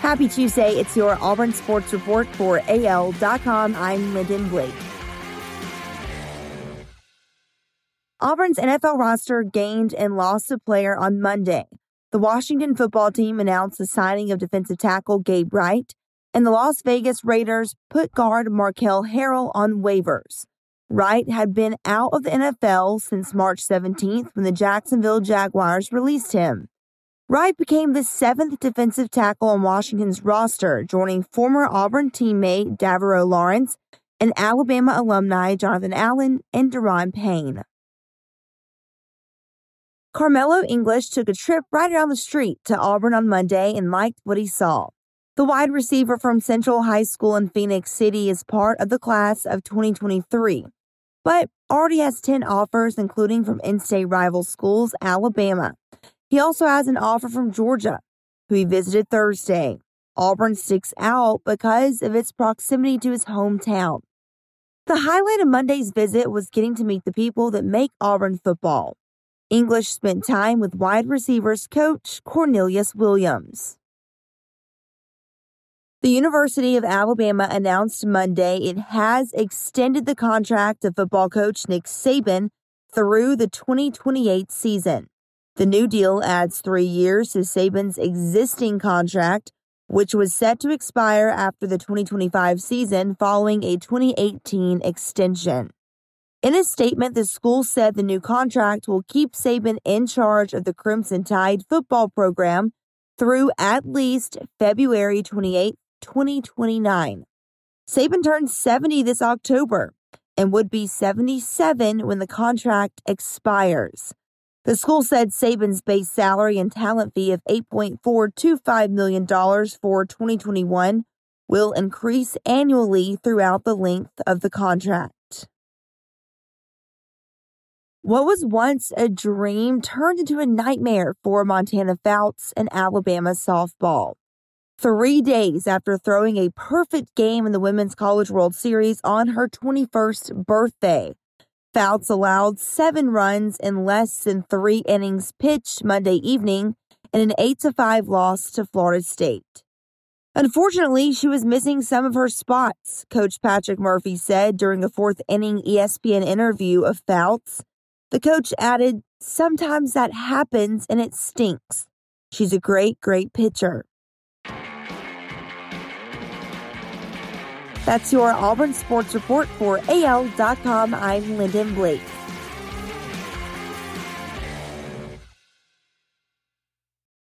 Happy Tuesday. It's your Auburn Sports Report for AL.com. I'm Lyndon Blake. Auburn's NFL roster gained and lost a player on Monday. The Washington football team announced the signing of defensive tackle Gabe Wright, and the Las Vegas Raiders put guard Marquel Harrell on waivers. Wright had been out of the NFL since March 17th when the Jacksonville Jaguars released him. Wright became the seventh defensive tackle on Washington's roster, joining former Auburn teammate Devaroe Lawrence and Alabama alumni Jonathan Allen and Daron Payne. Carmelo English took a trip right down the street to Auburn on Monday and liked what he saw. The wide receiver from Central High School in Phenix City is part of the class of 2023, but already has 10 offers, including from in state rival schools Alabama. He also has an offer from Georgia, who he visited Thursday. Auburn sticks out because of its proximity to his hometown. The highlight of Monday's visit was getting to meet the people that make Auburn football. English spent time with wide receivers coach Cornelius Williams. The University of Alabama announced Monday it has extended the contract of football coach Nick Saban through the 2028 season. The new deal adds three years to Saban's existing contract, which was set to expire after the 2025 season following a 2018 extension. In a statement, the school said the new contract will keep Saban in charge of the Crimson Tide football program through at least February 28, 2029. Saban turns 70 this October and would be 77 when the contract expires. The school said Saban's base salary and talent fee of $8.425 million for 2021 will increase annually throughout the length of the contract. What was once a dream turned into a nightmare for Montana Fouts and Alabama softball. Three days after throwing a perfect game in the Women's College World Series on her 21st birthday, Fouts allowed seven runs in less than three innings pitched Monday evening in an 8 5 loss to Florida State. Unfortunately, she was missing some of her spots, Coach Patrick Murphy said during a fourth inning ESPN interview of Fouts. The coach added, Sometimes that happens and it stinks. She's a great, great pitcher. That's your Auburn Sports Report for AL.com. I'm Lyndon Blake.